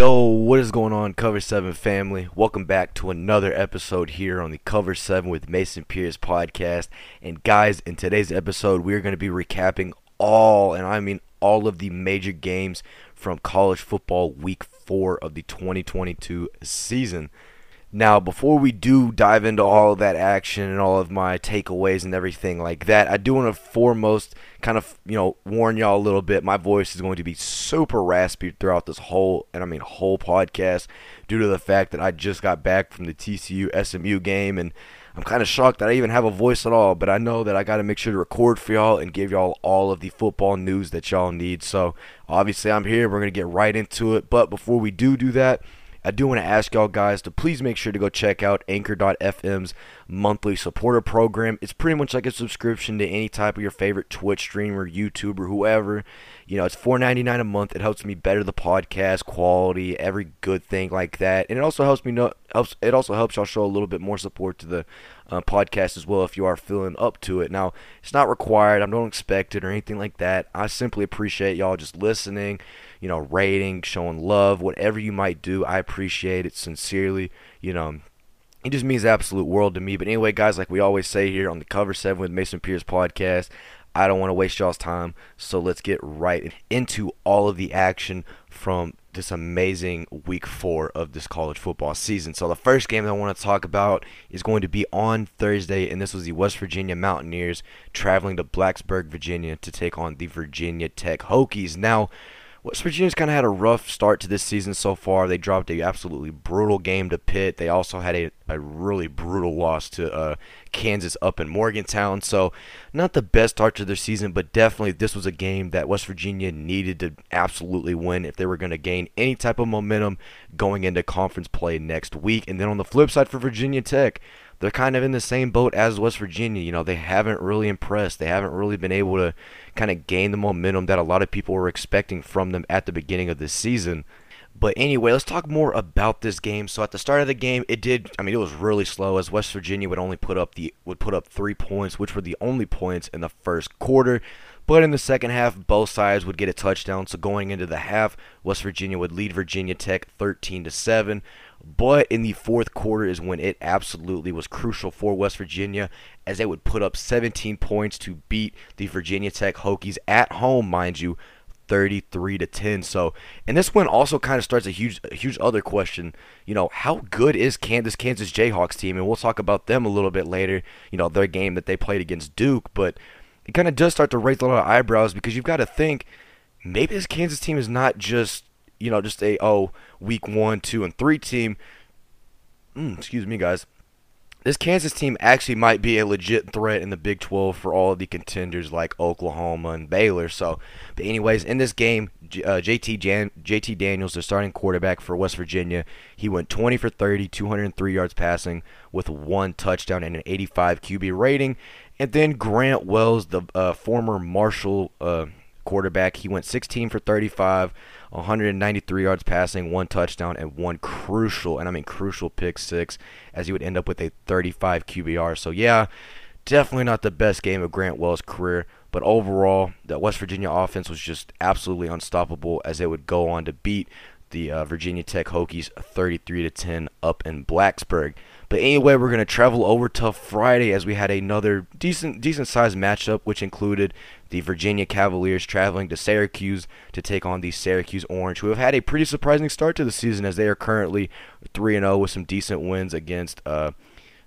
Yo, what is going on, Cover 7 family? Welcome back to another episode here on the Cover 7 with Mason Pierce podcast. And guys, in today's episode, we're going to be recapping all, and I mean all of the major games from college football week 4 of the 2022 season. Now, before we do dive into all of that action and all of my takeaways and everything like that, I do want to foremost kind of, you know, warn y'all a little bit. My voice is going to be super raspy throughout this whole, and I mean whole podcast, due to the fact that I just got back from the TCU SMU game, and I'm kind of shocked that I even have a voice at all. But I know that I got to make sure to record for y'all and give y'all all of the football news that y'all need. So obviously, I'm here. We're gonna get right into it. But before we do do that. I do want to ask y'all guys to please make sure to go check out Anchor.fm's monthly supporter program. It's pretty much like a subscription to any type of your favorite Twitch streamer, YouTuber, or whoever. You know, it's $4.99 a month. It helps me better the podcast quality, every good thing like that, and it also helps me know helps. It also helps y'all show a little bit more support to the uh, podcast as well if you are feeling up to it. Now, it's not required. I don't expect it or anything like that. I simply appreciate y'all just listening you know, rating, showing love, whatever you might do. I appreciate it sincerely. You know, it just means absolute world to me. But anyway, guys, like we always say here on the Cover 7 with Mason Pierce podcast, I don't want to waste y'all's time. So let's get right into all of the action from this amazing week four of this college football season. So the first game that I want to talk about is going to be on Thursday, and this was the West Virginia Mountaineers traveling to Blacksburg, Virginia to take on the Virginia Tech Hokies. Now, West Virginia's kind of had a rough start to this season so far. They dropped a absolutely brutal game to Pitt. They also had a, a really brutal loss to uh, Kansas up in Morgantown. So not the best start to their season, but definitely this was a game that West Virginia needed to absolutely win if they were going to gain any type of momentum going into conference play next week. And then on the flip side for Virginia Tech, they're kind of in the same boat as West Virginia. You know, they haven't really impressed. They haven't really been able to kind of gain the momentum that a lot of people were expecting from them at the beginning of this season. But anyway, let's talk more about this game. So at the start of the game, it did. I mean, it was really slow as West Virginia would only put up the would put up three points, which were the only points in the first quarter. But in the second half, both sides would get a touchdown. So going into the half, West Virginia would lead Virginia Tech 13 to seven. But in the fourth quarter is when it absolutely was crucial for West Virginia as they would put up 17 points to beat the Virginia Tech Hokies at home, mind you, 33 to 10. So, and this one also kind of starts a huge, a huge other question. You know, how good is Kansas Kansas Jayhawks team? And we'll talk about them a little bit later. You know, their game that they played against Duke, but it kind of does start to raise a lot of eyebrows because you've got to think maybe this Kansas team is not just you know, just a oh week one, two, and three team. Mm, excuse me, guys. This Kansas team actually might be a legit threat in the Big 12 for all of the contenders like Oklahoma and Baylor. So, but anyways, in this game, uh, JT Jan- JT Daniels, the starting quarterback for West Virginia, he went 20 for 30, 203 yards passing with one touchdown and an 85 QB rating. And then Grant Wells, the uh, former Marshall uh, quarterback, he went 16 for 35 193 yards passing, one touchdown, and one crucial, and I mean crucial pick six, as he would end up with a 35 QBR. So, yeah, definitely not the best game of Grant Wells' career, but overall, that West Virginia offense was just absolutely unstoppable as they would go on to beat the uh, Virginia Tech Hokies 33 to 10 up in Blacksburg. But anyway, we're gonna travel over to Friday as we had another decent decent sized matchup, which included the Virginia Cavaliers traveling to Syracuse to take on the Syracuse Orange, who have had a pretty surprising start to the season as they are currently three and zero oh with some decent wins against uh,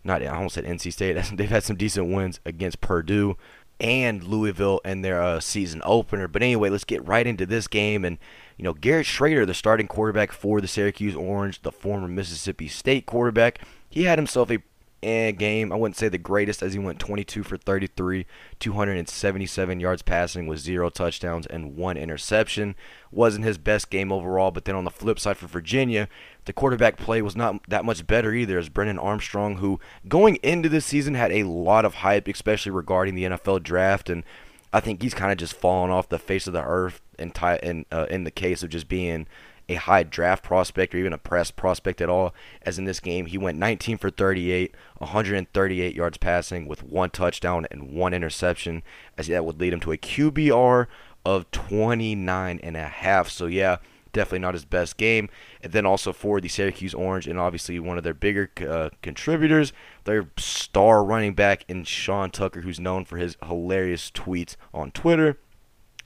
not I almost said NC State. They've had some decent wins against Purdue and Louisville in their uh, season opener. But anyway, let's get right into this game and you know, Garrett Shrader, the starting quarterback for the Syracuse Orange, the former Mississippi State quarterback, he had himself a game. I wouldn't say the greatest as he went 22 for 33, 277 yards passing with zero touchdowns and one interception. Wasn't his best game overall, but then on the flip side for Virginia, the quarterback play was not that much better either as Brennan Armstrong, who going into this season had a lot of hype, especially regarding the NFL draft, and I think he's kind of just fallen off the face of the earth in, in, uh, in the case of just being – a high draft prospect or even a press prospect at all. As in this game, he went 19 for 38, 138 yards passing with one touchdown and one interception, as that would lead him to a QBR of 29 and a half. So yeah, definitely not his best game. And then also for the Syracuse Orange, and obviously one of their bigger uh, contributors, their star running back in Sean Tucker, who's known for his hilarious tweets on Twitter.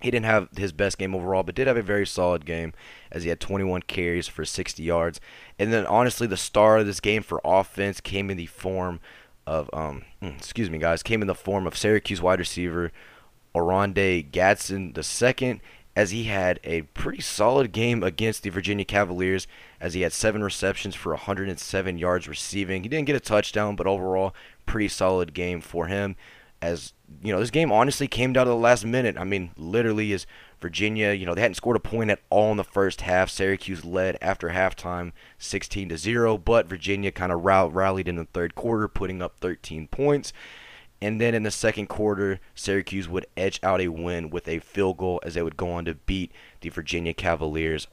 He didn't have his best game overall, but did have a very solid game as he had 21 carries for 60 yards. And then, honestly, the star of this game for offense came in the form of, um, hmm, excuse me, guys, came in the form of Syracuse wide receiver Oronde Gadsden II, as he had a pretty solid game against the Virginia Cavaliers, as he had seven receptions for 107 yards receiving. He didn't get a touchdown, but overall, pretty solid game for him as you know, this game honestly came down to the last minute. I mean, literally, is Virginia, you know, they hadn't scored a point at all in the first half. Syracuse led after halftime 16 to 0, but Virginia kind of rallied in the third quarter, putting up 13 points. And then in the second quarter, Syracuse would edge out a win with a field goal as they would go on to beat the Virginia Cavaliers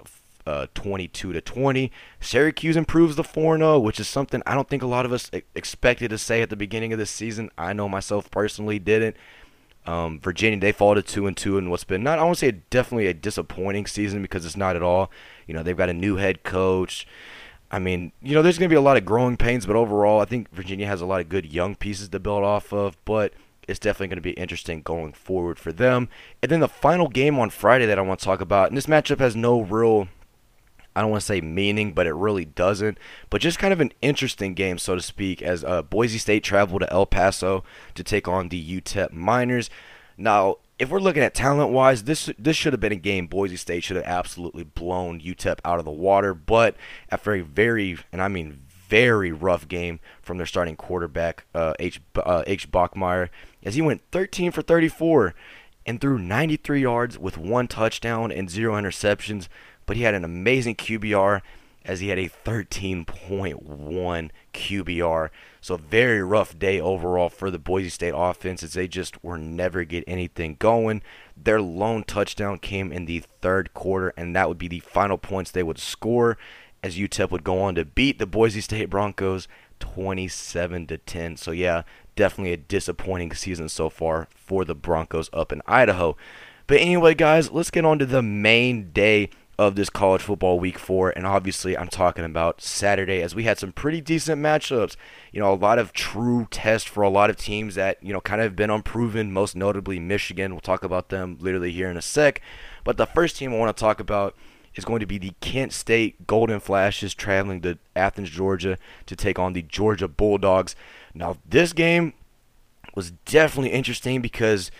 uh, 22 to 20. Syracuse improves the 4-0, which is something I don't think a lot of us expected to say at the beginning of this season. I know myself personally didn't. Um, Virginia they fall to two and two in what's been not I won't say definitely a disappointing season because it's not at all. You know they've got a new head coach. I mean, you know, there's going to be a lot of growing pains, but overall, I think Virginia has a lot of good young pieces to build off of. But it's definitely going to be interesting going forward for them. And then the final game on Friday that I want to talk about, and this matchup has no real I don't want to say meaning, but it really doesn't. But just kind of an interesting game, so to speak, as uh, Boise State traveled to El Paso to take on the UTEP Miners. Now, if we're looking at talent wise, this this should have been a game Boise State should have absolutely blown UTEP out of the water. But after a very, and I mean very rough game from their starting quarterback, uh, H. Uh, H. Bachmeier, as he went 13 for 34 and threw 93 yards with one touchdown and zero interceptions but he had an amazing QBR as he had a 13.1 QBR. So very rough day overall for the Boise State offense as they just were never get anything going. Their lone touchdown came in the third quarter, and that would be the final points they would score as UTEP would go on to beat the Boise State Broncos 27 to 10. So yeah, definitely a disappointing season so far for the Broncos up in Idaho. But anyway, guys, let's get on to the main day of this college football week four. And obviously, I'm talking about Saturday as we had some pretty decent matchups. You know, a lot of true tests for a lot of teams that, you know, kind of been unproven, most notably Michigan. We'll talk about them literally here in a sec. But the first team I want to talk about is going to be the Kent State Golden Flashes traveling to Athens, Georgia to take on the Georgia Bulldogs. Now, this game was definitely interesting because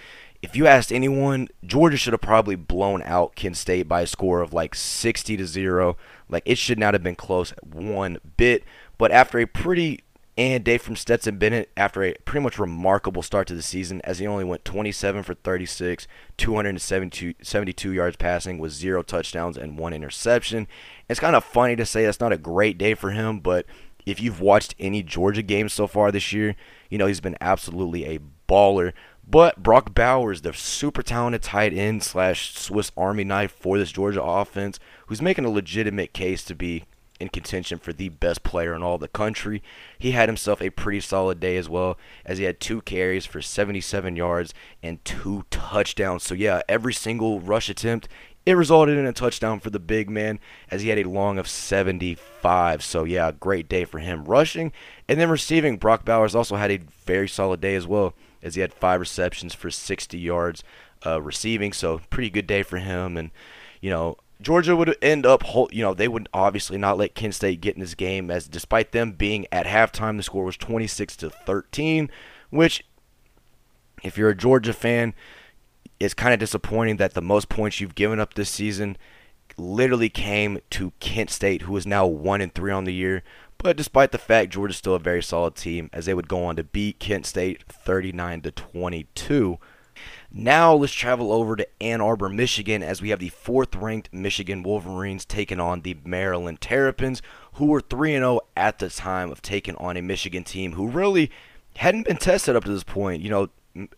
if you asked anyone, Georgia should have probably blown out Kent State by a score of like 60 to 0. Like it should not have been close one bit. But after a pretty and day from Stetson Bennett, after a pretty much remarkable start to the season, as he only went 27 for 36, 272 yards passing with zero touchdowns and one interception. It's kind of funny to say that's not a great day for him, but if you've watched any Georgia games so far this year, you know he's been absolutely a baller. But Brock Bowers, the super talented tight end slash Swiss Army knife for this Georgia offense, who's making a legitimate case to be in contention for the best player in all the country. He had himself a pretty solid day as well, as he had two carries for 77 yards and two touchdowns. So, yeah, every single rush attempt, it resulted in a touchdown for the big man, as he had a long of 75. So, yeah, great day for him rushing. And then receiving, Brock Bowers also had a very solid day as well as he had five receptions for 60 yards uh, receiving. So pretty good day for him. And you know Georgia would end up, you know, they would obviously not let Kent State get in this game, as despite them being at halftime, the score was 26 to 13, which, if you're a Georgia fan, is kind of disappointing that the most points you've given up this season literally came to Kent State, who is now one and three on the year. But despite the fact Georgia's still a very solid team, as they would go on to beat Kent State 39 to 22. Now let's travel over to Ann Arbor, Michigan, as we have the fourth-ranked Michigan Wolverines taking on the Maryland Terrapins, who were 3-0 at the time of taking on a Michigan team who really hadn't been tested up to this point. You know,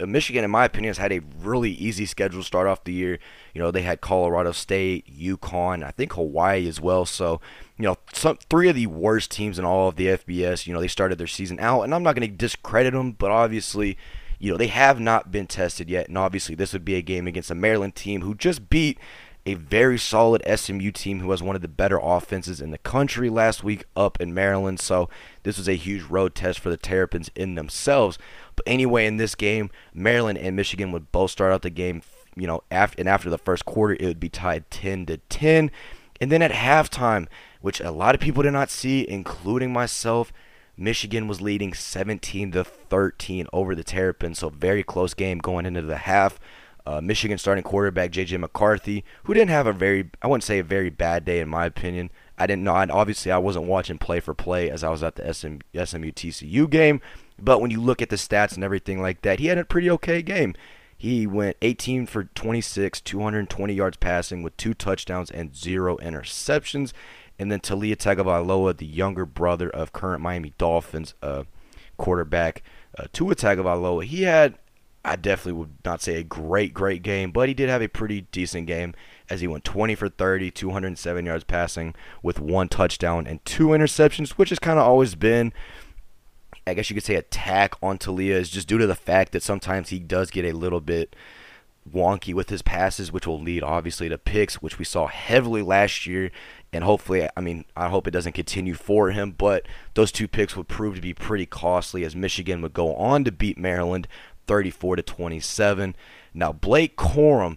Michigan, in my opinion, has had a really easy schedule to start off the year. You know, they had Colorado State, UConn, I think Hawaii as well. So, you know, some three of the worst teams in all of the FBS. You know, they started their season out, and I'm not going to discredit them, but obviously, you know, they have not been tested yet, and obviously, this would be a game against a Maryland team who just beat a very solid SMU team who has one of the better offenses in the country last week up in Maryland. So this was a huge road test for the Terrapins in themselves. But anyway, in this game, Maryland and Michigan would both start out the game, you know, after and after the first quarter, it would be tied 10 to 10. And then at halftime, which a lot of people did not see, including myself, Michigan was leading 17 to 13 over the Terrapins. So very close game going into the half. Uh, Michigan starting quarterback J.J. McCarthy, who didn't have a very, I wouldn't say a very bad day in my opinion. I didn't know. I, obviously, I wasn't watching play for play as I was at the SM, SMU TCU game. But when you look at the stats and everything like that, he had a pretty okay game. He went 18 for 26, 220 yards passing with two touchdowns and zero interceptions. And then Taulia Tagovailoa, the younger brother of current Miami Dolphins uh, quarterback uh, Tua Tagovailoa, he had I definitely would not say a great, great game, but he did have a pretty decent game as he went 20 for 30, 207 yards passing with one touchdown and two interceptions, which has kind of always been, I guess you could say, attack on Taulia is just due to the fact that sometimes he does get a little bit wonky with his passes, which will lead obviously to picks, which we saw heavily last year. And hopefully, I mean, I hope it doesn't continue for him, but those two picks would prove to be pretty costly as Michigan would go on to beat Maryland 34 to 27. Now Blake Corum,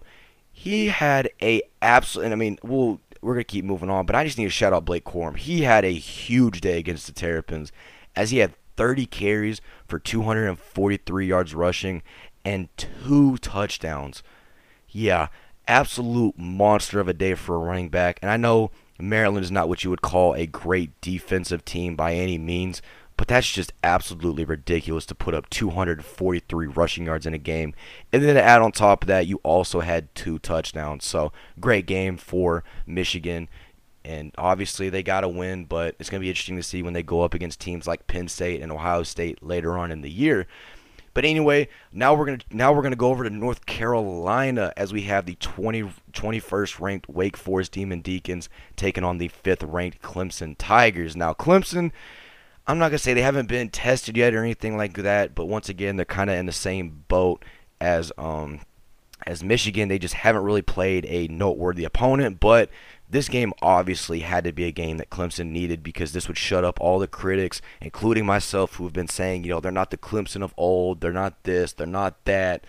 he had a absolute. And I mean, we'll we're gonna keep moving on, but I just need to shout out Blake Corum. He had a huge day against the Terrapins, as he had 30 carries for 243 yards rushing and two touchdowns. Yeah, absolute monster of a day for a running back. And I know Maryland is not what you would call a great defensive team by any means, but that's just absolutely ridiculous to put up 243 rushing yards in a game. And then to add on top of that, you also had two touchdowns. So great game for Michigan. And obviously they got to win, but it's going to be interesting to see when they go up against teams like Penn State and Ohio State later on in the year. But anyway, now we're gonna now we're gonna go over to North Carolina as we have the 20, 21st ranked Wake Forest Demon Deacons taking on the fifth ranked Clemson Tigers. Now Clemson I'm not gonna say they haven't been tested yet or anything like that, but once again, they're kind of in the same boat as um as Michigan. They just haven't really played a noteworthy opponent, but this game obviously had to be a game that Clemson needed because this would shut up all the critics, including myself, who have been saying, you know, they're not the Clemson of old, they're not this, they're not that.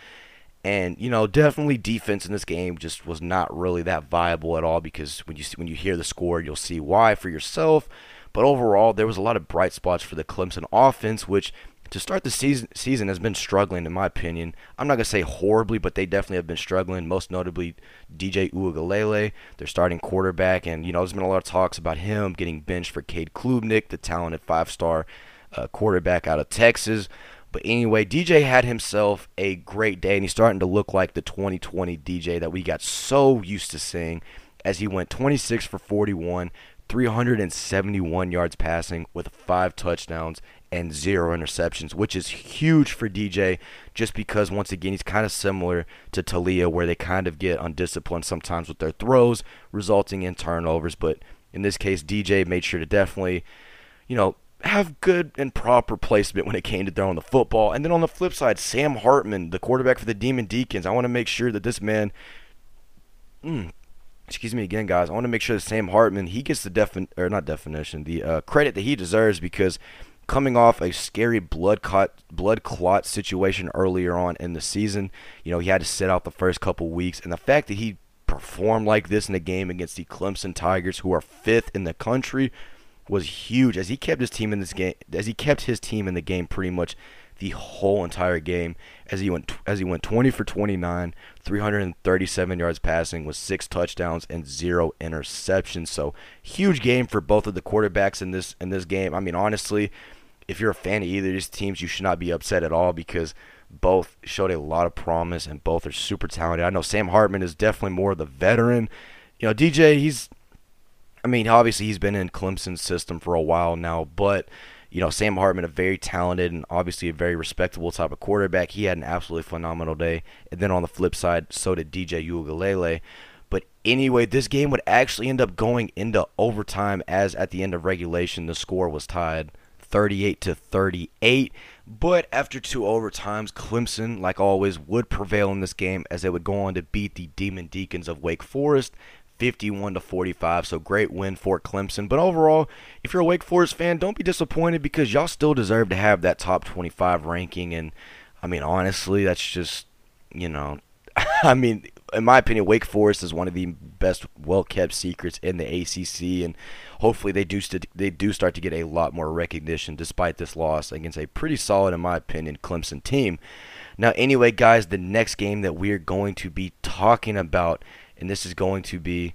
And you know, definitely defense in this game just was not really that viable at all because when you see, when you hear the score, you'll see why for yourself. But overall, there was a lot of bright spots for the Clemson offense, which to start the season season has been struggling in my opinion. I'm not gonna say horribly, but they definitely have been struggling. Most notably, DJ Uiagalelei, their starting quarterback, and you know there's been a lot of talks about him getting benched for Cade Klubnik, the talented five-star uh, quarterback out of Texas. But anyway, DJ had himself a great day, and he's starting to look like the 2020 DJ that we got so used to seeing as he went 26 for 41, 371 yards passing with five touchdowns and zero interceptions, which is huge for DJ just because, once again, he's kind of similar to Taulia, where they kind of get undisciplined sometimes with their throws, resulting in turnovers. But in this case, DJ made sure to definitely, you know, have good and proper placement when it came to throwing the football. And then on the flip side, Sam Hartman, the quarterback for the Demon Deacons, I want to make sure that this man. Mm, excuse me again, guys. I want to make sure that Sam Hartman he gets the defin or not definition, the uh, credit that he deserves because coming off a scary blood clot blood clot situation earlier on in the season, you know he had to sit out the first couple weeks, and the fact that he performed like this in the game against the Clemson Tigers, who are fifth in the country, was huge as he kept his team in this game as he kept his team in the game pretty much the whole entire game as he went as he went 20 for 29, 337 yards passing with six touchdowns and zero interceptions. So huge game for both of the quarterbacks in this in this game. I mean, honestly, if you're a fan of either of these teams, you should not be upset at all because both showed a lot of promise and both are super talented. I know Sam Hartman is definitely more of the veteran. You know, DJ, he's I mean, obviously he's been in Clemson's system for a while now, but you know, Sam Hartman, a very talented and obviously a very respectable type of quarterback. He had an absolutely phenomenal day. And then on the flip side, so did DJ Uiagalelei. But anyway, this game would actually end up going into overtime as at the end of regulation the score was tied 38 to 38. But after two overtimes, Clemson, like always, would prevail in this game as they would go on to beat the Demon Deacons of Wake Forest 51 to 45. So great win for Clemson. But overall, if you're a Wake Forest fan, don't be disappointed because y'all still deserve to have that top 25 ranking. And I mean, honestly, that's just, you know, I mean, in my opinion, Wake Forest is one of the best, well-kept secrets in the ACC, and hopefully they do st- they do start to get a lot more recognition despite this loss against a pretty solid, in my opinion, Clemson team. Now, anyway, guys, the next game that we are going to be talking about, and this is going to be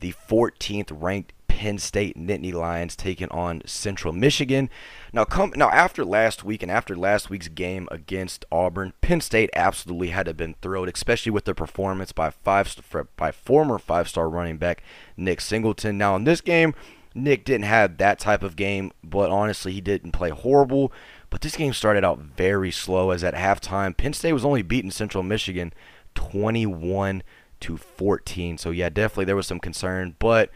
the 14th ranked Penn State Nittany Lions taking on Central Michigan. Now, come now after last week and after last week's game against Auburn, Penn State absolutely had to have been thrilled, especially with their performance by five by former five-star running back Nick Singleton. Now, in this game, Nick didn't have that type of game, but honestly, he didn't play horrible. But this game started out very slow, as at halftime, Penn State was only beating Central Michigan 21 to 14. So yeah, definitely there was some concern, but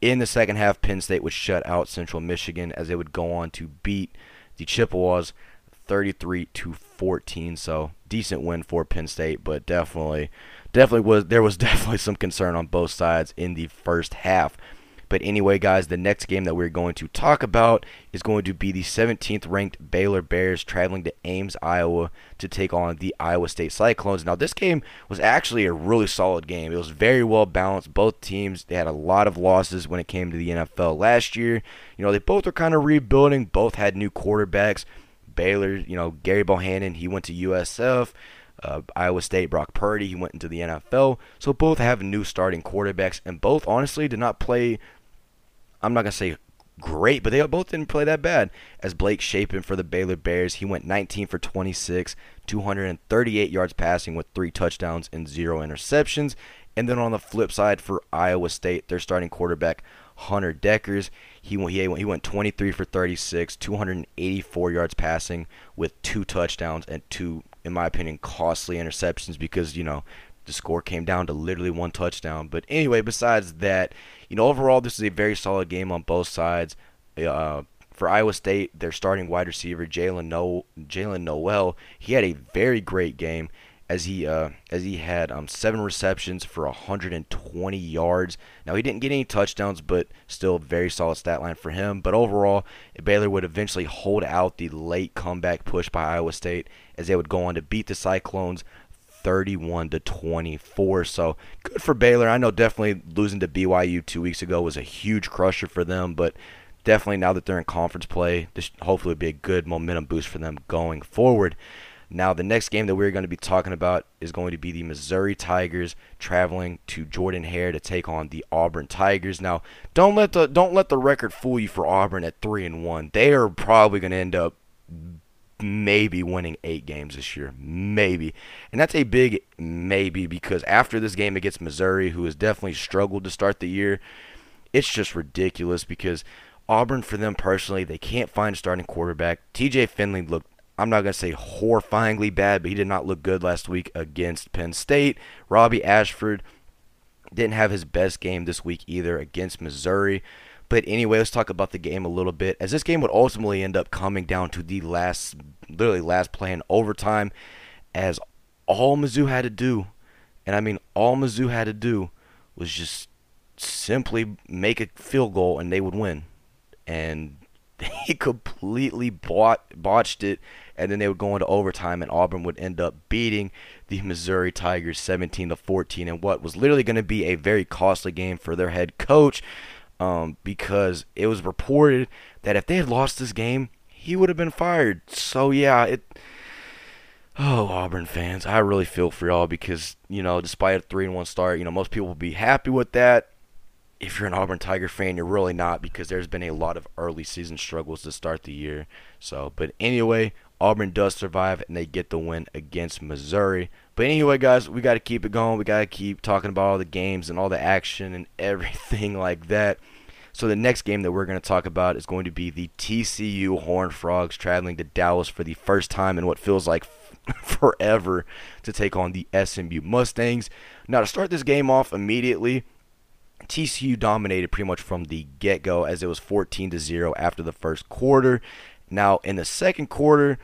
in the second half, Penn State would shut out Central Michigan as they would go on to beat the Chippewas 33 to 14. So decent win for Penn State, but definitely, definitely was there was definitely some concern on both sides in the first half. But anyway, guys, the next game that we're going to talk about is going to be the 17th ranked Baylor Bears traveling to Ames, Iowa to take on the Iowa State Cyclones. Now, this game was actually a really solid game. It was very well balanced. Both teams, they had a lot of losses when it came to the NFL last year. You know, they both were kind of rebuilding, both had new quarterbacks. Baylor, you know, Gerry Bohanon, he went to USF. Uh, Iowa State, Brock Purdy, he went into the NFL. So both have new starting quarterbacks, and both honestly did not play I'm not going to say great, but they both didn't play that bad. As Blake Shapen for the Baylor Bears, he went 19 for 26, 238 yards passing with three touchdowns and zero interceptions. And then on the flip side for Iowa State, their starting quarterback Hunter Dekkers, he went, he went 23 for 36, 284 yards passing with two touchdowns and two, in my opinion, costly interceptions because you know the score came down to literally one touchdown. But anyway, besides that, you know, overall, this is a very solid game on both sides. Uh, for Iowa State, their starting wide receiver Jalen no- Jaylin Noel, he had a very great game as he uh, as he had um, seven receptions for 120 yards. Now he didn't get any touchdowns, but still very solid stat line for him. But overall, Baylor would eventually hold out the late comeback push by Iowa State as they would go on to beat the Cyclones 31 to 24. So good for Baylor. I know definitely losing to BYU two weeks ago was a huge crusher for them, but definitely now that they're in conference play, this hopefully will be a good momentum boost for them going forward. Now, the next game that we're going to be talking about is going to be the Missouri Tigers traveling to Jordan Hare to take on the Auburn Tigers. Now, don't let the don't let the record fool you for Auburn at three and one. They are probably going to end up maybe winning eight games this year. Maybe. And that's a big maybe because after this game against Missouri, who has definitely struggled to start the year, it's just ridiculous because Auburn, for them personally, they can't find a starting quarterback. TJ Finley looked, I'm not going to say horrifyingly bad, but he did not look good last week against Penn State. Robbie Ashford didn't have his best game this week either against Missouri. But anyway, let's talk about the game a little bit. As this game would ultimately end up coming down to the last, literally last play in overtime, as all Mizzou had to do, and I mean all Mizzou had to do, was just simply make a field goal and they would win. And they completely botched it, and then they would go into overtime, and Auburn would end up beating the Missouri Tigers 17 to 14 in what was literally going to be a very costly game for their head coach um, because it was reported that if they had lost this game, he would have been fired. So yeah, it. Oh, Auburn fans, I really feel for y'all because you know, despite a three and one start, you know most people will be happy with that. If you're an Auburn Tiger fan, you're really not because there's been a lot of early season struggles to start the year. So, but anyway, Auburn does survive and they get the win against Missouri. But anyway, guys, we got to keep it going. We got to keep talking about all the games and all the action and everything like that. So the next game that we're going to talk about is going to be the TCU Horned Frogs traveling to Dallas for the first time in what feels like forever to take on the SMU Mustangs. Now to start this game off immediately, TCU dominated pretty much from the get-go as it was 14 to 0 after the first quarter Now, in the second quarter,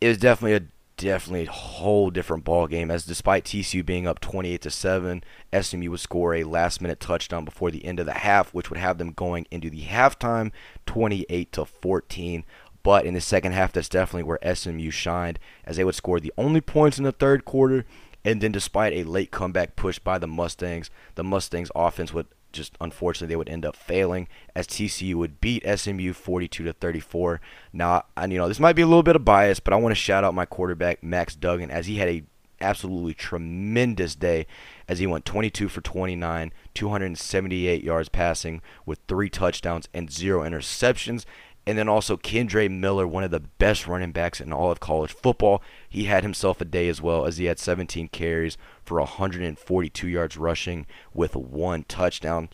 it was definitely a definitely a whole different ball game. As despite TCU being up 28 to seven, SMU would score a last minute touchdown before the end of the half, which would have them going into the halftime 28 to 14. But in the second half, that's definitely where SMU shined, as they would score the only points in the third quarter. And then, despite a late comeback push by the Mustangs, the Mustangs' offense would just unfortunately they would end up failing as TCU would beat SMU 42 to 34. Now, and you know this might be a little bit of bias, but I want to shout out my quarterback Max Duggan as he had a absolutely tremendous day as he went 22 for 29, 278 yards passing with three touchdowns and zero interceptions. And then also Kendre Miller, one of the best running backs in all of college football. He had himself a day as well as he had 17 carries for 142 yards rushing with one touchdown.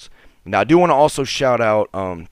Now I do want to also shout out um,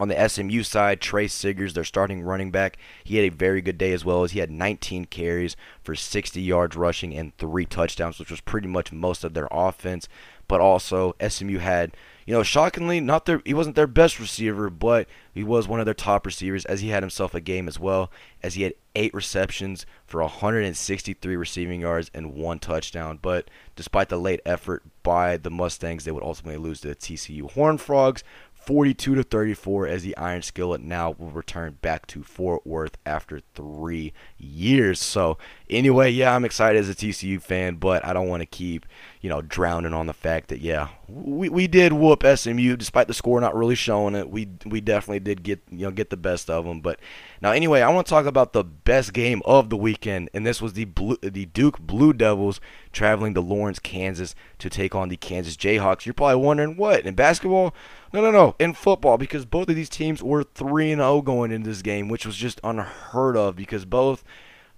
on the SMU side, Tre Siggers, their starting running back, he had a very good day as well as he had 19 carries for 60 yards rushing and three touchdowns, which was pretty much most of their offense. But also SMU had you know, shockingly, not their he wasn't their best receiver, but he was one of their top receivers as he had himself a game as well, as he had eight receptions for 163 receiving yards and one touchdown. But despite the late effort by the Mustangs, they would ultimately lose to the TCU Horned Frogs 42 to 34 as the Iron Skillet now will return back to Fort Worth after three years. So anyway, yeah, I'm excited as a TCU fan, but I don't want to keep you know drowning on the fact that yeah, we, we did whoop SMU despite the score not really showing it. We we definitely did get you know get the best of them. But now anyway, I want to talk about the best game of the weekend, and this was the Blue, the Duke Blue Devils traveling to Lawrence, Kansas to take on the Kansas Jayhawks. You're probably wondering what in basketball no, no, no. In football, because both of these teams were 3 and 0 going into this game, which was just unheard of because both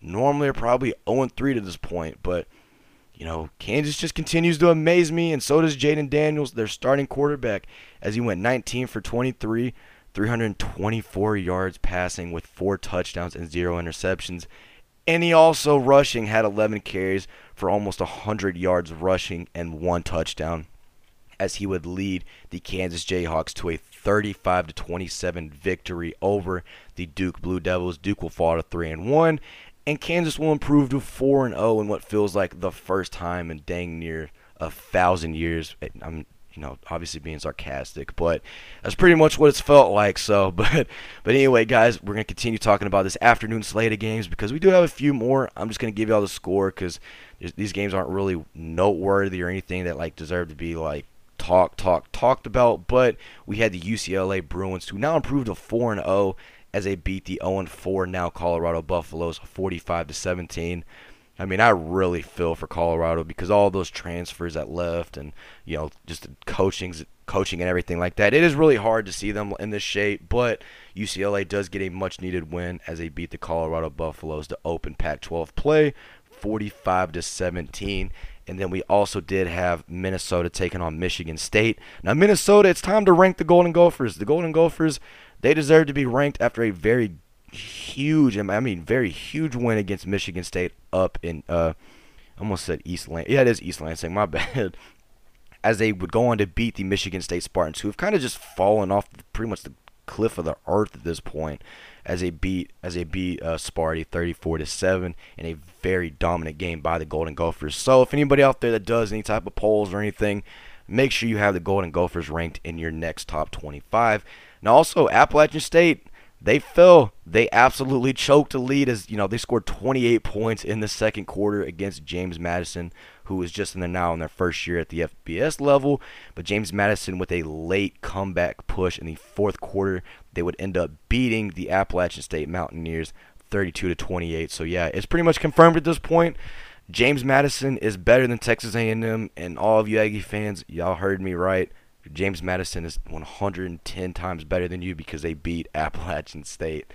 normally are probably 0 3 to this point. But, you know, Kansas just continues to amaze me, and so does Jaden Daniels, their starting quarterback, as he went 19 for 23, 324 yards passing with four touchdowns and zero interceptions. And he also rushing had 11 carries for almost 100 yards rushing and one touchdown as he would lead the Kansas Jayhawks to a 35 to 27 victory over the Duke Blue Devils. Duke will fall to 3 and 1 and Kansas will improve to 4 and 0 in what feels like the first time in dang near a thousand years. I'm you know, obviously being sarcastic, but that's pretty much what it's felt like. So, but but anyway, guys, we're gonna continue talking about this afternoon slate of games because we do have a few more. I'm just gonna give y'all the score because these games aren't really noteworthy or anything that like deserve to be like talked, talked, talked about. But we had the UCLA Bruins, who now improved to 4 and 0 as they beat the 0 4 now Colorado Buffaloes 45 to 17. I mean, I really feel for Colorado because all those transfers that left, and you know, just coaching, coaching and everything like that. It is really hard to see them in this shape, but UCLA does get a much-needed win as they beat the Colorado Buffaloes to open Pac-12 play, 45 to 17. And then we also did have Minnesota taking on Michigan State. Now, Minnesota, it's time to rank the Golden Gophers. The Golden Gophers, they deserve to be ranked after a very huge, I mean, very huge win against Michigan State up in, uh, almost said East Lansing. Yeah, it is East Lansing. My bad. As they would go on to beat the Michigan State Spartans, who have kind of just fallen off pretty much the cliff of the earth at this point as they beat as they beat uh, Sparty 34 to 7 in a very dominant game by the Golden Gophers. So if anybody out there that does any type of polls or anything, make sure you have the Golden Gophers ranked in your next top 25. Now also Appalachian State they fell. They absolutely choked a lead as you know they scored 28 points in the second quarter against James Madison, who is just in the now in their first year at the FBS level. But James Madison with a late comeback push in the fourth quarter, they would end up beating the Appalachian State Mountaineers 32 to 28. So yeah, it's pretty much confirmed at this point. James Madison is better than Texas A&M, and all of you Aggie fans, y'all heard me right. James Madison is 110 times better than you because they beat Appalachian State.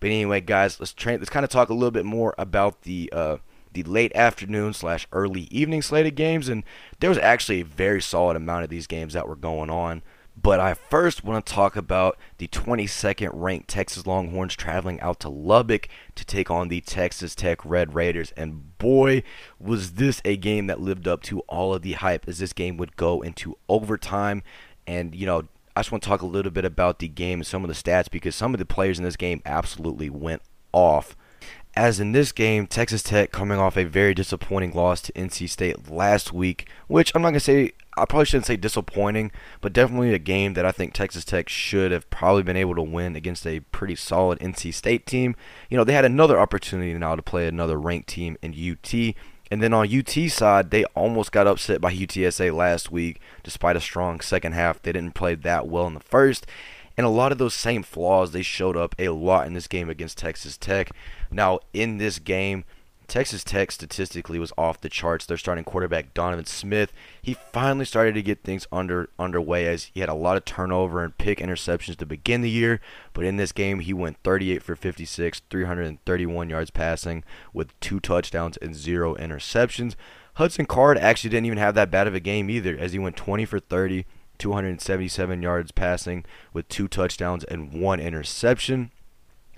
But anyway, guys, let's train. Let's kind of talk a little bit more about the uh, the late afternoon slash early evening slated games, and there was actually a very solid amount of these games that were going on. But I first want to talk about the 22nd ranked Texas Longhorns traveling out to Lubbock to take on the Texas Tech Red Raiders. And boy, was this a game that lived up to all of the hype as this game would go into overtime. And, you know, I just want to talk a little bit about the game and some of the stats because some of the players in this game absolutely went off. As in this game, Texas Tech coming off a very disappointing loss to NC State last week, which I'm not going to say, I probably shouldn't say disappointing, but definitely a game that I think Texas Tech should have probably been able to win against a pretty solid NC State team. You know, they had another opportunity now to play another ranked team in UT. And then on UT side, they almost got upset by UTSA last week, despite a strong second half. They didn't play that well in the first. And a lot of those same flaws, they showed up a lot in this game against Texas Tech. Now, in this game, Texas Tech statistically was off the charts. Their starting quarterback Donovan Smith, he finally started to get things under underway as he had a lot of turnover and pick interceptions to begin the year, but in this game he went 38 for 56, 331 yards passing with two touchdowns and zero interceptions. Hudson Card actually didn't even have that bad of a game either as he went 20 for 30, 277 yards passing with two touchdowns and one interception.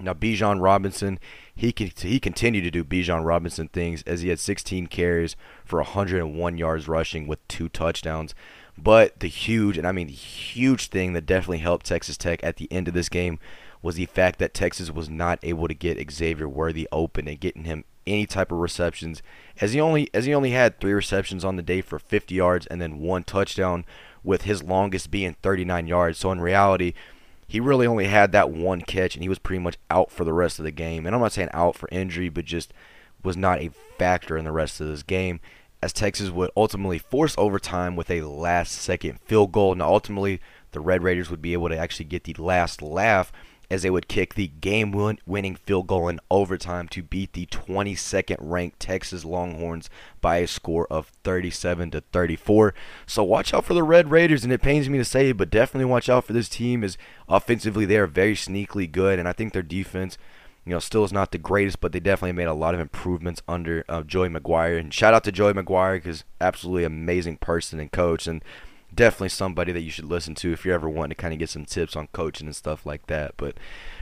Now Bijan Robinson, he can, he continued to do Bijan Robinson things as he had 16 carries for 101 yards rushing with two touchdowns. But the huge, and I mean the huge thing that definitely helped Texas Tech at the end of this game was the fact that Texas was not able to get Xavier Worthy open and getting him any type of receptions as he only as he only had 3 receptions on the day for 50 yards and then one touchdown with his longest being 39 yards. So in reality, he really only had that one catch and he was pretty much out for the rest of the game. And I'm not saying out for injury, but just was not a factor in the rest of this game as Texas would ultimately force overtime with a last second field goal. Now ultimately the Red Raiders would be able to actually get the last laugh as they would kick the game winning field goal in overtime to beat the 22nd ranked Texas Longhorns by a score of 37 to 34. So watch out for the Red Raiders and it pains me to say but definitely watch out for this team as offensively they are very sneakily good and I think their defense you know, still is not the greatest, but they definitely made a lot of improvements under uh, Joey McGuire. And shout out to Joey McGuire because absolutely amazing person and coach. And definitely somebody that you should listen to if you're ever wanting to kind of get some tips on coaching and stuff like that. But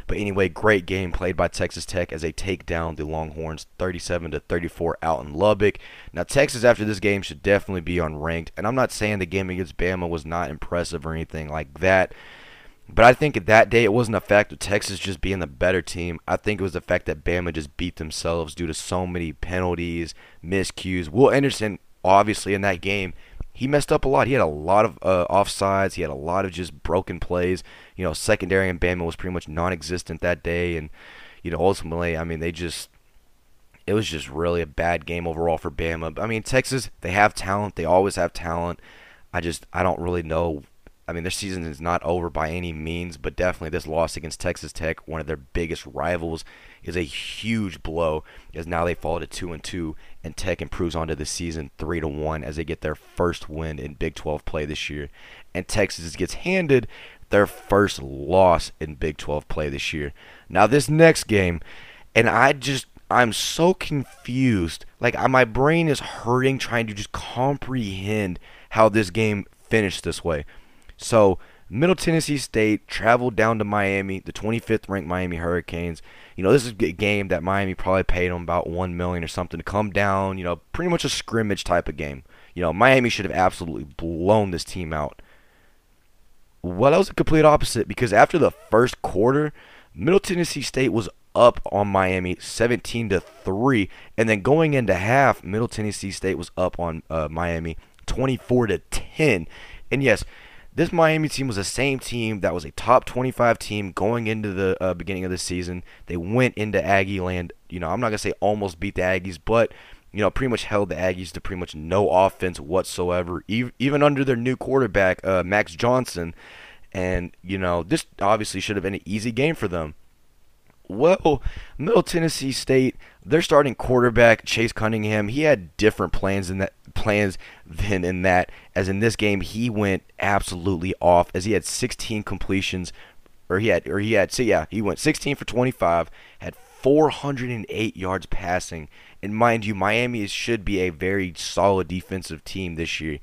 but anyway, great game played by Texas Tech as they take down the Longhorns 37 to 34 out in Lubbock. Now Texas after this game should definitely be unranked, and I'm not saying the game against Bama was not impressive or anything like that. But I think that day it wasn't a fact of Texas just being the better team. I think it was the fact that Bama just beat themselves due to so many penalties, miscues. Will Anderson, obviously, in that game, he messed up a lot. He had a lot of uh, offsides. He had a lot of just broken plays. You know, secondary and Bama was pretty much non-existent that day, and you know, ultimately, I mean, they just it was just really a bad game overall for Bama. I mean, Texas, they have talent. They always have talent. I just I don't really know I mean, their season is not over by any means, but definitely this loss against Texas Tech, one of their biggest rivals, is a huge blow as now they fall to two and two, and Tech improves onto the season three to one as they get their first win in Big 12 play this year, and Texas gets handed their first loss in Big 12 play this year. Now this next game, and I just I'm so confused. Like my brain is hurting trying to just comprehend how this game finished this way. So Middle Tennessee State traveled down to Miami, the 25th ranked Miami Hurricanes. You know, this is a game that Miami probably paid them about one million or something to come down. You know, pretty much a scrimmage type of game. You know, Miami should have absolutely blown this team out. Well, that was a complete opposite because after the first quarter, Middle Tennessee State was up on Miami 17 to 3 and then going into half Middle Tennessee State was up on uh, Miami 24 to 10 and yes this Miami team was the same team that was a top 25 team going into the uh, beginning of the season. They went into Aggie land. You know, I'm not going to say almost beat the Aggies, but, you know, pretty much held the Aggies to pretty much no offense whatsoever, even under their new quarterback, uh, Max Johnson. And, you know, this obviously should have been an easy game for them. Well, Middle Tennessee State, their starting quarterback Chase Cunningham, he had different plans than that plans than in that. As in this game, he went absolutely off as he had 16 completions, or he had, or he had, so yeah, he went 16 for 25, had 408 yards passing, and mind you, Miami should be a very solid defensive team this year.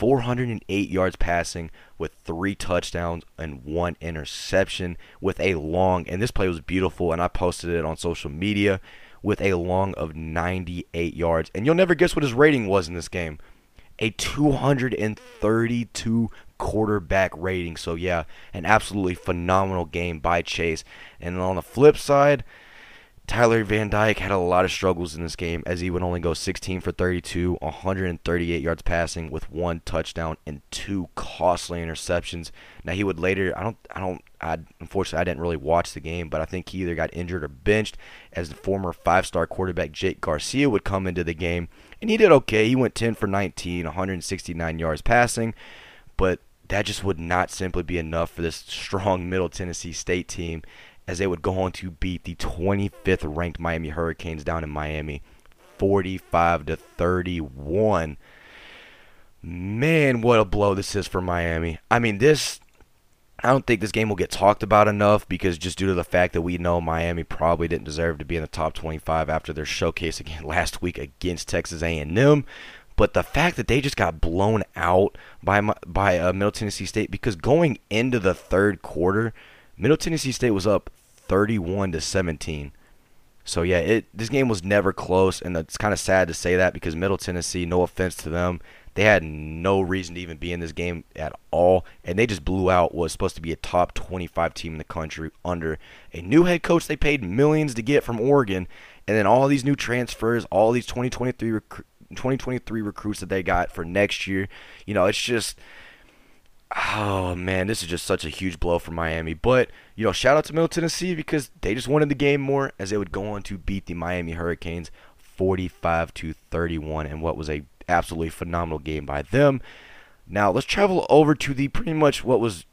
408 yards passing with three touchdowns and one interception with a long and this play was beautiful and I posted it on social media with a long of 98 yards and you'll never guess what his rating was in this game a 232 quarterback rating. So, yeah, an absolutely phenomenal game by Chase. And on the flip side, Tyler Van Dyke had a lot of struggles in this game as he would only go 16 for 32, 138 yards passing with one touchdown and two costly interceptions. Now he would later, I don't, I don't, I unfortunately I didn't really watch the game, but I think he either got injured or benched as the former five-star quarterback Jake Garcia would come into the game, and he did okay. He went 10 for 19, 169 yards passing, but that just would not simply be enough for this strong Middle Tennessee State team as they would go on to beat the 25th ranked Miami Hurricanes down in Miami 45 to 31. Man, what a blow this is for Miami. I mean, this I don't think this game will get talked about enough because just due to the fact that we know Miami probably didn't deserve to be in the top 25 after their showcase again last week against Texas A&M. But the fact that they just got blown out by by uh, Middle Tennessee State because going into the third quarter, Middle Tennessee State was up 31 to 17. So yeah, it this game was never close, and it's kind of sad to say that because Middle Tennessee, no offense to them, they had no reason to even be in this game at all, and they just blew out what was supposed to be a top 25 team in the country under a new head coach they paid millions to get from Oregon, and then all these new transfers, all these 2023 rec- 2023 recruits that they got for next year. You know, it's just oh man, this is just such a huge blow for Miami. But you know, shout out to Middle Tennessee because they just wanted the game more as they would go on to beat the Miami Hurricanes 45 to 31 in what was a absolutely phenomenal game by them. Now let's travel over to the pretty much what was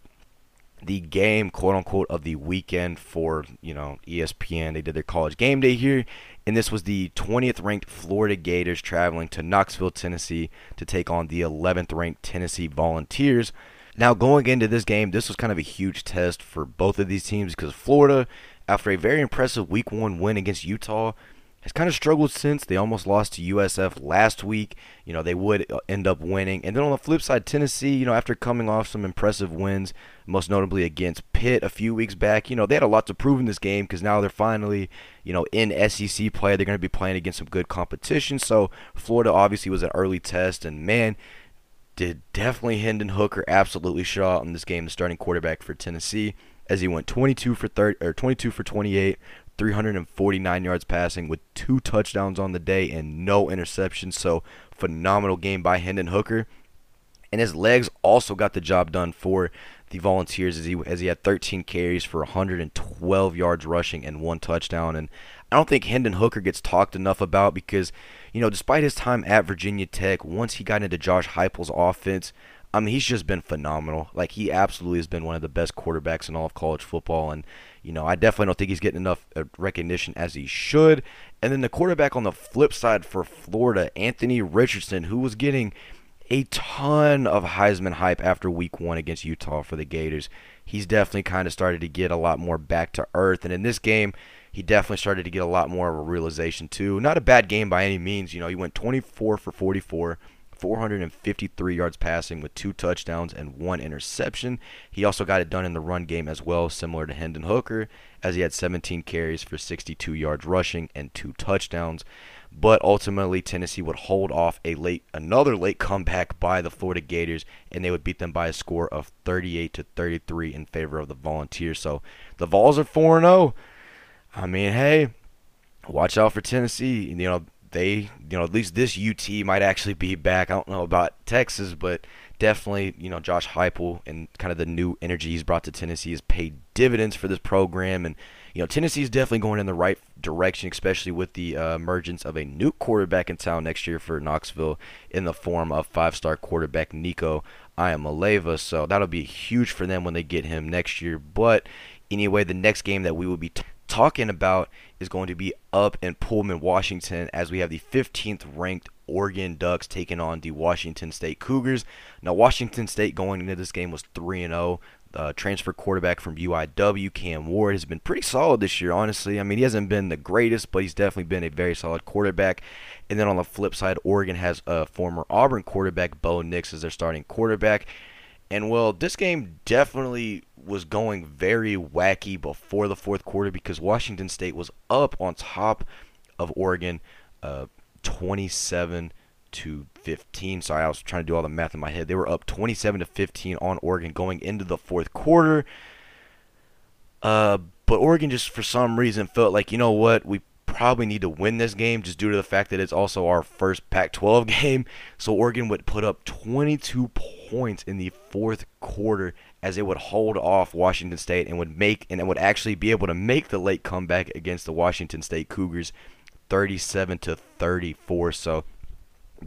the game, quote unquote, of the weekend for you know ESPN. They did their college game day here, and this was the 20th ranked Florida Gators traveling to Knoxville, Tennessee, to take on the 11th ranked Tennessee Volunteers. Now, going into this game, this was kind of a huge test for both of these teams because Florida, after a very impressive Week 1 win against Utah, has kind of struggled since. They almost lost to USF last week. You know, they would uh, end up winning. And then on the flip side, Tennessee, you know, after coming off some impressive wins, most notably against Pitt a few weeks back, you know, they had a lot to prove in this game because now they're finally, you know, in SEC play. They're going to be playing against some good competition. So Florida obviously was an early test. And man, did definitely Hendon Hooker absolutely show out in this game, the starting quarterback for Tennessee, as he went 22 for 30 or 22 for 28, 349 yards passing with two touchdowns on the day and no interceptions. So phenomenal game by Hendon Hooker, and his legs also got the job done for the Volunteers as he as he had 13 carries for 112 yards rushing and one touchdown. And I don't think Hendon Hooker gets talked enough about because you know, despite his time at Virginia Tech, once he got into Josh Heupel's offense, I mean, he's just been phenomenal. Like he absolutely has been one of the best quarterbacks in all of college football, and you know, I definitely don't think he's getting enough uh, recognition as he should. And then the quarterback on the flip side for Florida, Anthony Richardson, who was getting a ton of Heisman hype after Week One against Utah for the Gators. He's definitely kind of started to get a lot more back to earth, and in this game he definitely started to get a lot more of a realization too. Not a bad game by any means. You know, he went 24 for 44, 453 yards passing with two touchdowns and one interception. He also got it done in the run game as well, similar to Hendon Hooker, as he had 17 carries for 62 yards rushing and two touchdowns. But ultimately, Tennessee would hold off a late, another late comeback by the Florida Gators, and they would beat them by a score of 38 to 33 in favor of the Volunteers. So the Vols are 4 0. I mean, hey, watch out for Tennessee. You know, they, you know, at least this UT might actually be back. I don't know about Texas, but definitely, you know, Josh Heupel and kind of the new energy he's brought to Tennessee has paid dividends for this program. And, you know, Tennessee is definitely going in the right direction, especially with the uh, emergence of a new quarterback in town next year for Knoxville in the form of five-star quarterback Nico Iamaleava. So that'll be huge for them when they get him next year. But anyway, the next game that we will be t- talking about is going to be up in Pullman, Washington, as we have the 15th ranked Oregon Ducks taking on the Washington State Cougars. Now, Washington State going into this game was 3 0. Uh, transfer quarterback from UIW, Cam Ward, has been pretty solid this year, honestly. I mean, he hasn't been the greatest, but he's definitely been a very solid quarterback. And then on the flip side, Oregon has a former Auburn quarterback, Bo Nix, as their starting quarterback. And well, this game definitely was going very wacky before the fourth quarter because Washington State was up on top of Oregon, uh, 27 to 15. Sorry, I was trying to do all the math in my head. They were up 27 to 15 on Oregon going into the fourth quarter. Uh, but Oregon just for some reason felt like, you know what, we probably need to win this game just due to the fact that it's also our first Pac 12 game. So Oregon would put up 22 points in the fourth quarter as it would hold off Washington State and would make and it would actually be able to make the late comeback against the Washington State Cougars 37 to 34. So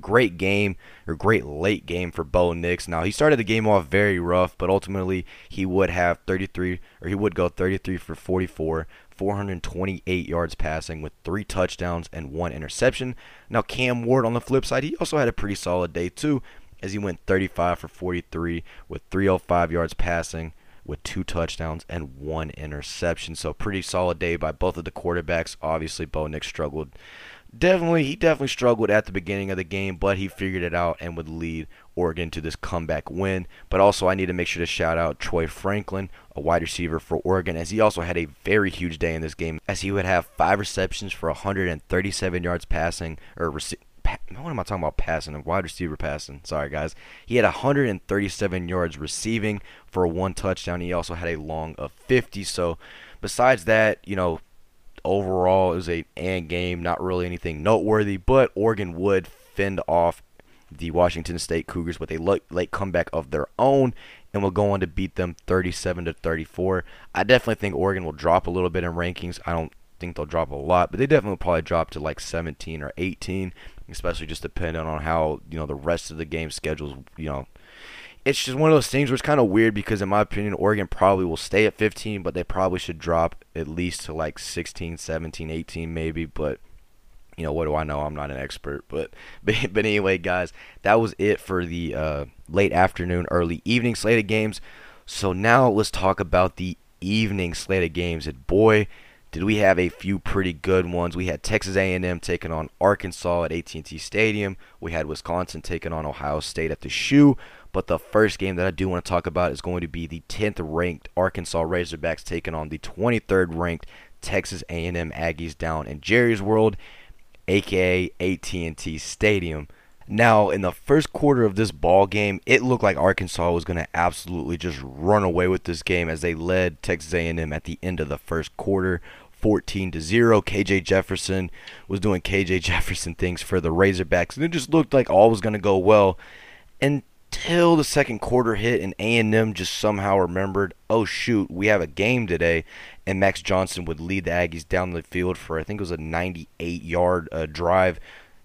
great game or great late game for Bo Nix. Now he started the game off very rough, but ultimately he would have 33 or he would go 33 for 44, 428 yards passing with three touchdowns and one interception. Now Cam Ward on the flip side, he also had a pretty solid day too as he went 35 for 43 with 305 yards passing with two touchdowns and one interception. So pretty solid day by both of the quarterbacks. Obviously, Bo Nix struggled. Definitely, he definitely struggled at the beginning of the game, but he figured it out and would lead Oregon to this comeback win. But also, I need to make sure to shout out Troy Franklin, a wide receiver for Oregon, as he also had a very huge day in this game, as he would have five receptions for 137 yards passing, or rece- what am I talking about passing? A wide receiver passing. Sorry, guys. He had 137 yards receiving for one touchdown. He also had a long of 50. So, besides that, you know, overall it was a and game, not really anything noteworthy. But Oregon would fend off the Washington State Cougars with a late comeback of their own and will go on to beat them 37 to 34. I definitely think Oregon will drop a little bit in rankings. I don't think they'll drop a lot, but they definitely will probably drop to like 17 or 18 especially just depending on how you know the rest of the game schedules. You know, it's just one of those things where it's kind of weird because in my opinion, Oregon probably will stay at 15, but they probably should drop at least to like 16, 17, 18 maybe. But you know, what do I know? I'm not an expert, but but, but anyway, guys, that was it for the uh, late afternoon, early evening slate of games. So now let's talk about the evening slate of games. And boy, did we have a few pretty good ones. We had Texas A&M taking on Arkansas at AT&T Stadium. We had Wisconsin taking on Ohio State at the Shoe. But the first game that I do want to talk about is going to be the 10th ranked Arkansas Razorbacks taking on the 23rd ranked Texas A&M Aggies down in Jerry's World, aka AT&T Stadium. Now, in the first quarter of this ball game, it looked like Arkansas was going to absolutely just run away with this game as they led Texas A&M at the end of the first quarter, 14 to 0. KJ Jefferson was doing KJ Jefferson things for the Razorbacks, and it just looked like all was going to go well until the second quarter hit and A&M just somehow remembered, "Oh shoot, we have a game today." And Max Johnson would lead the Aggies down the field for I think it was a 98-yard uh, drive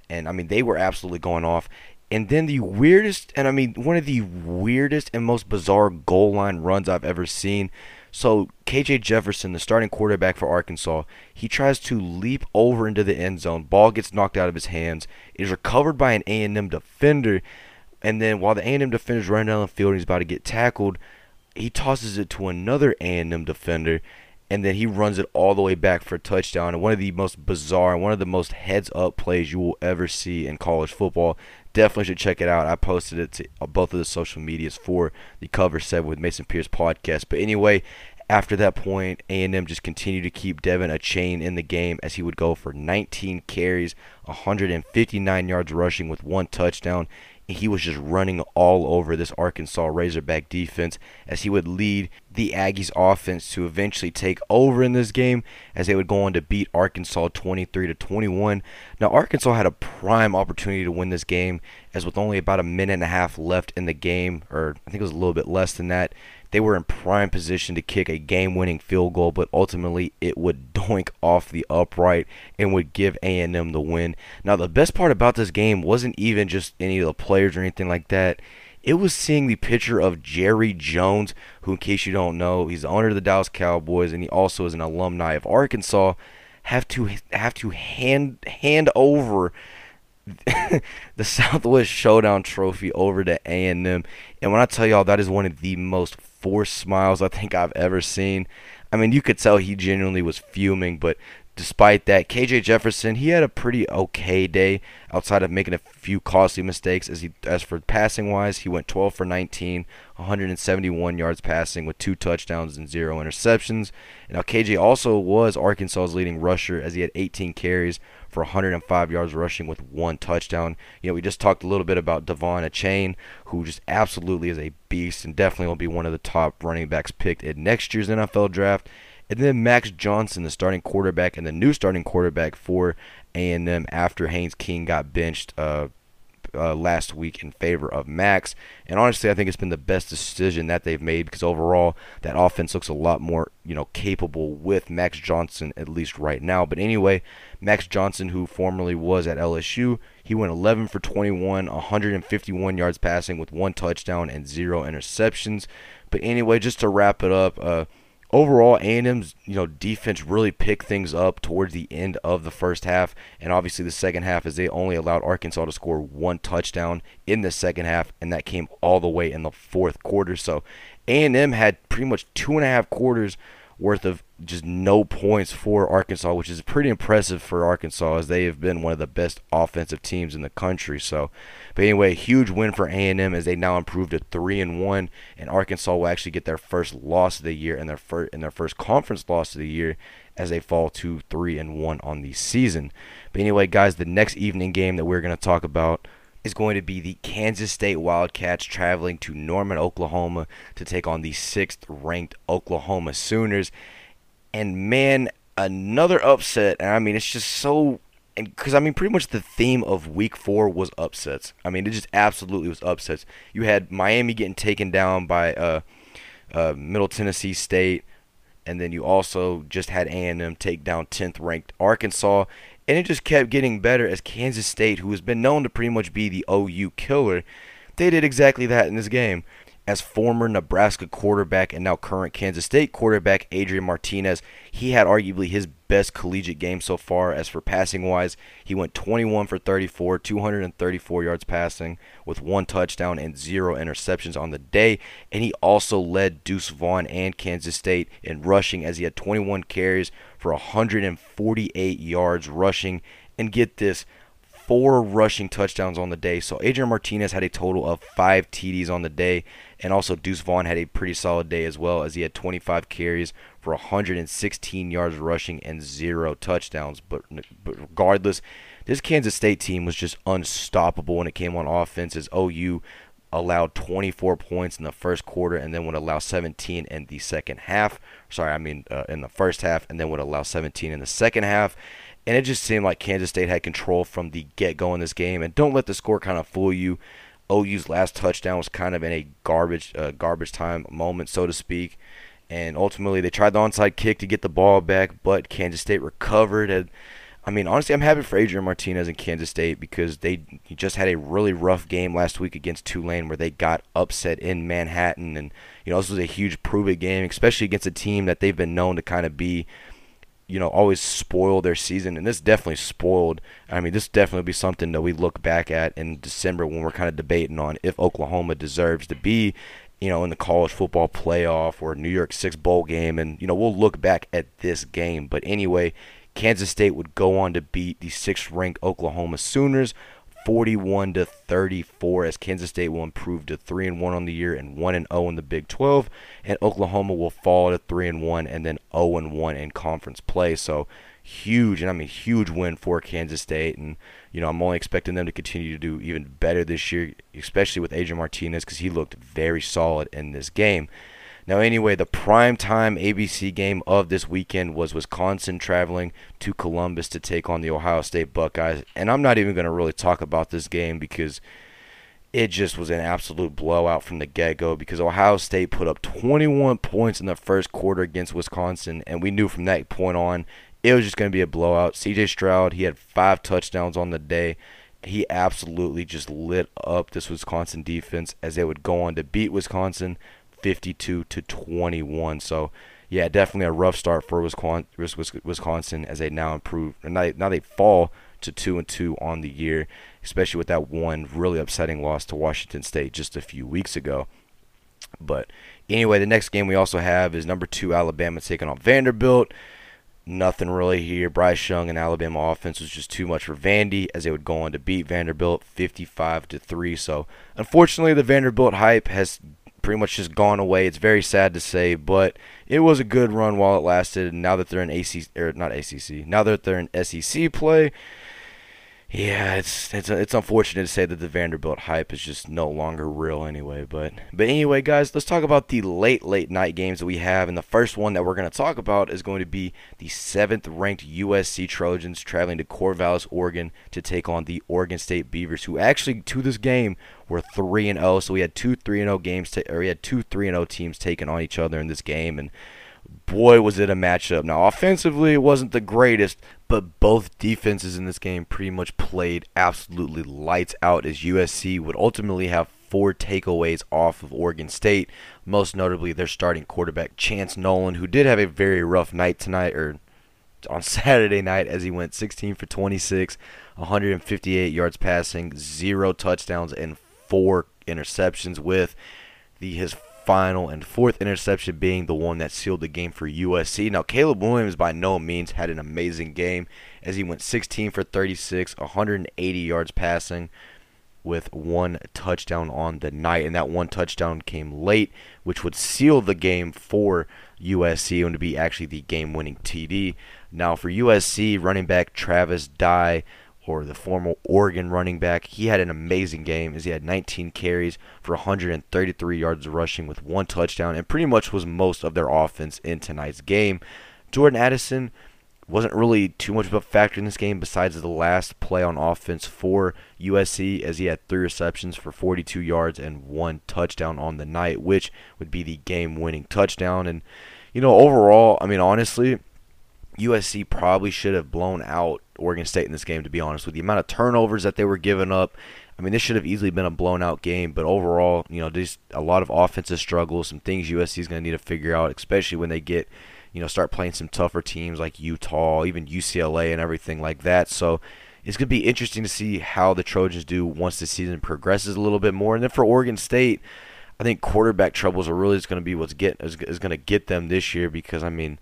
and I mean they were absolutely going off. And then the weirdest, and I mean one of the weirdest and most bizarre goal line runs I've ever seen. So KJ Jefferson, the starting quarterback for Arkansas, he tries to leap over into the end zone. Ball gets knocked out of his hands. Is recovered by an A&M defender, and then while the A&M defender's running down the field and he's about to get tackled, he tosses it to another A&M defender and then he runs it all the way back for a touchdown. And one of the most bizarre and one of the most heads up plays you will ever see in college football. Definitely should check it out. I posted it to uh, both of the social medias for the Cover 7 with Mason Pierce podcast. But anyway, after that point, A&M just continued to keep De'Von Achane in the game as he would go for 19 carries, 159 yards rushing with one touchdown he was just running all over this Arkansas Razorback defense as he would lead the Aggies offense to eventually take over in this game as they would go on to beat Arkansas 23 to 21. Now Arkansas had a prime opportunity to win this game as with only about a minute and a half left in the game or I think it was a little bit less than that, they were in prime position to kick a game-winning field goal, but ultimately it would doink off the upright and would give A&M the win. Now the best part about this game wasn't even just any of the players or anything like that. It was seeing the picture of Jerry Jones, who, in case you don't know, he's the owner of the Dallas Cowboys and he also is an alumni of Arkansas. Have to have to hand hand over the Southwest Showdown Trophy over to A&M. And when I tell y'all that is one of the most forced smiles I think I've ever seen. I mean, you could tell he genuinely was fuming, but despite that, KJ Jefferson, he had a pretty okay day outside of making a few costly mistakes. As he as for passing wise, he went 12 for 19, 171 yards passing with two touchdowns and zero interceptions. Now KJ also was Arkansas's leading rusher as he had 18 carries for 105 yards rushing with one touchdown. You know, we just talked a little bit about De'Von Achane, who just absolutely is a beast and definitely will be one of the top running backs picked in next year's NFL draft. And then Max Johnson, the starting quarterback and the new starting quarterback for A&M after Haynes King got benched uh, uh, last week in favor of Max. And honestly, I think it's been the best decision that they've made because overall that offense looks a lot more, you know, capable with Max Johnson at least right now. But anyway, Max Johnson, who formerly was at LSU, he went 11 for 21, 151 yards passing with one touchdown and zero interceptions. But anyway, just to wrap it up, uh, overall A&M's you know defense really picked things up towards the end of the first half. And obviously the second half as they only allowed Arkansas to score one touchdown in the second half and that came all the way in the fourth quarter. So A&M had pretty much two and a half quarters worth of just no points for Arkansas, which is pretty impressive for Arkansas as they have been one of the best offensive teams in the country. So, but anyway, huge win for A&M as they now improved to three and one, and Arkansas will actually get their first loss of the year and their first and their first conference loss of the year as they fall to three and one on the season. But anyway, guys, the next evening game that we're going to talk about is going to be the Kansas State Wildcats traveling to Norman, Oklahoma to take on the sixth ranked Oklahoma Sooners. And man, another upset. And I mean, it's just so. And because, I mean, pretty much the theme of week four was upsets. I mean, it just absolutely was upsets. You had Miami getting taken down by uh, uh, Middle Tennessee State. And then you also just had A&M take down 10th ranked Arkansas and it just kept getting better as Kansas State, who has been known to pretty much be the OU killer, they did exactly that in this game. As former Nebraska quarterback and now current Kansas State quarterback Adrian Martinez, he had arguably his best collegiate game so far. As for passing wise, he went 21 for 34, 234 yards passing with one touchdown and zero interceptions on the day. And he also led Deuce Vaughn and Kansas State in rushing as he had 21 carries for 148 yards rushing. And get this, four rushing touchdowns on the day. So Adrian Martinez had a total of five TDs on the day, and also Deuce Vaughn had a pretty solid day as well, as he had 25 carries for 116 yards rushing and zero touchdowns. But, but regardless, this Kansas State team was just unstoppable when it came on offense. As OU allowed 24 points in the first quarter and then would allow 17 in the second half. Sorry, I mean uh, in the first half and then would allow 17 in the second half and it just seemed like Kansas State had control from the get go in this game. And don't let the score kind of fool you. OU's last touchdown was kind of in a garbage uh, garbage time moment, so to speak. And ultimately, they tried the onside kick to get the ball back, but Kansas State recovered. And I mean, honestly, I'm happy for Adrian Martinez and Kansas State because they just had a really rough game last week against Tulane, where they got upset in Manhattan. And you know, this was a huge prove it game, especially against a team that they've been known to kind of be you know, always spoil their season, and this definitely spoiled. I mean, this definitely be something that we look back at in December when we're kind of debating on if Oklahoma deserves to be, you know, in the college football playoff or New Year's Six bowl game, and you know, we'll look back at this game. But anyway, Kansas State would go on to beat the sixth-ranked Oklahoma Sooners 41 to 34 as Kansas State will improve to 3 and 1 on the year and 1 and 0 in the Big 12 and Oklahoma will fall to 3 and 1 and then 0 and 1 in conference play. So huge and I mean huge win for Kansas State and you know I'm only expecting them to continue to do even better this year especially with Adrian Martinez cuz he looked very solid in this game. Now, anyway, the prime time ABC game of this weekend was Wisconsin traveling to Columbus to take on the Ohio State Buckeyes. And I'm not even going to really talk about this game because it just was an absolute blowout from the get go because Ohio State put up 21 points in the first quarter against Wisconsin. And we knew from that point on it was just going to be a blowout. CJ Stroud, he had five touchdowns on the day. He absolutely just lit up this Wisconsin defense as they would go on to beat Wisconsin 52 to 21. So, yeah, definitely a rough start for Wisconsin as they now improve. And now they fall to two and two on the year, especially with that one really upsetting loss to Washington State just a few weeks ago. But anyway, the next game we also have is number two Alabama taking on Vanderbilt. nothing really here. Bryce Young and Alabama offense was just too much for Vandy as they would go on to beat Vanderbilt 55 to 3. So, unfortunately, the Vanderbilt hype has pretty much just gone away. It's very sad to say, but it was a good run while it lasted. And now that they're in ACC or not ACC, now that they're in SEC play, yeah, it's it's it's unfortunate to say that the Vanderbilt hype is just no longer real anyway. But but anyway, guys, let's talk about the late late night games that we have. And the first one that we're going to talk about is going to be the seventh ranked USC Trojans traveling to Corvallis, Oregon, to take on the Oregon State Beavers, who actually to this game were three and zero. Oh. So we had two three and zero oh games, or we had two three and zero teams taking on each other in this game, and boy, was it a matchup. Now, offensively, it wasn't the greatest, but both defenses in this game pretty much played absolutely lights out as USC would ultimately have four takeaways off of Oregon State, most notably their starting quarterback, Chance Nolan, who did have a very rough night tonight, or on Saturday night, as he went 16 for 26, 158 yards passing, zero touchdowns, and four interceptions with the his final and fourth interception being the one that sealed the game for USC. Now, Caleb Williams by no means had an amazing game as he went 16 for 36, 180 yards passing with one touchdown on the night. And that one touchdown came late, which would seal the game for USC and to be actually the game winning TD. Now, for USC, running back Travis Dye or the former Oregon running back. He had an amazing game as he had 19 carries for 133 yards rushing with one touchdown and pretty much was most of their offense in tonight's game. Jordan Addison wasn't really too much of a factor in this game besides the last play on offense for USC as he had three receptions for 42 yards and one touchdown on the night, which would be the game winning touchdown. And, you know, overall, I mean, honestly, USC probably should have blown out Oregon State in this game, to be honest, with you. the amount of turnovers that they were giving up. I mean, this should have easily been a blown out game, but overall, you know, just a lot of offensive struggles, some things USC is going to need to figure out, especially when they get, you know, start playing some tougher teams like Utah, even UCLA, and everything like that. So it's going to be interesting to see how the Trojans do once the season progresses a little bit more. And then for Oregon State, I think quarterback troubles are really just going to be what's get is, is going to get them this year because I mean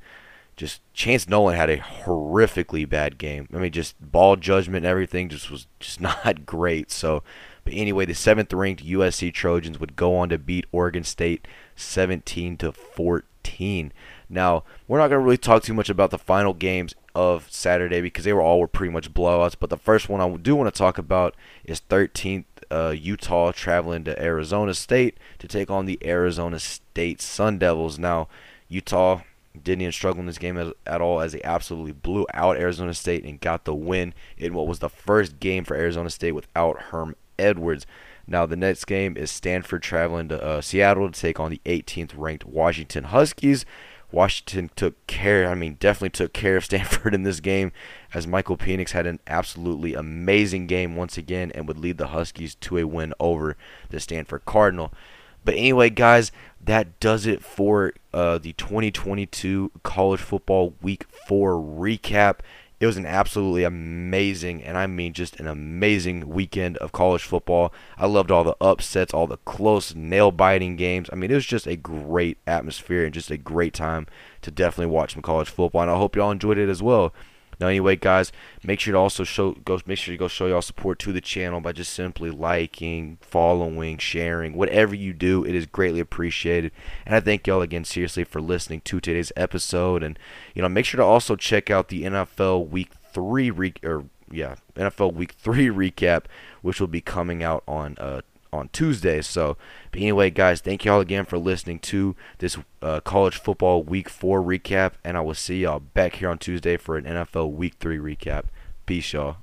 just Chance Nolan had a horrifically bad game. I mean, just ball judgment, and everything just was just not great. So, but anyway, the seventh ranked USC Trojans would go on to beat Oregon State 17 to 14. Now, we're not going to really talk too much about the final games of Saturday because they were all were pretty much blowouts. But the first one I do want to talk about is 13th uh, Utah traveling to Arizona State to take on the Arizona State Sun Devils. Now, Utah didn't even struggle in this game as, at all as they absolutely blew out Arizona State and got the win in what was the first game for Arizona State without Herm Edwards. Now the next game is Stanford traveling to uh, Seattle to take on the 18th ranked Washington Huskies. Washington took care, I mean, definitely took care of Stanford in this game as Michael Penix had an absolutely amazing game once again and would lead the Huskies to a win over the Stanford Cardinal. But anyway, guys, that does it for uh, the 2022 college football week four recap. It was an absolutely amazing, and I mean just an amazing weekend of college football. I loved all the upsets, all the close, nail biting games. I mean, it was just a great atmosphere and just a great time to definitely watch some college football, and I hope y'all enjoyed it as well. Now, anyway, guys, make sure to also show go make sure to go show y'all support to the channel by just simply liking, following, sharing, whatever you do. It is greatly appreciated, and I thank y'all again seriously for listening to today's episode. And you know, make sure to also check out the NFL Week Three re- or yeah NFL Week Three recap, which will be coming out on uh, on Tuesday. So, but anyway, guys, thank y'all again for listening to this uh, college football week four recap, and I will see y'all back here on Tuesday for an NFL week three recap. Peace, y'all.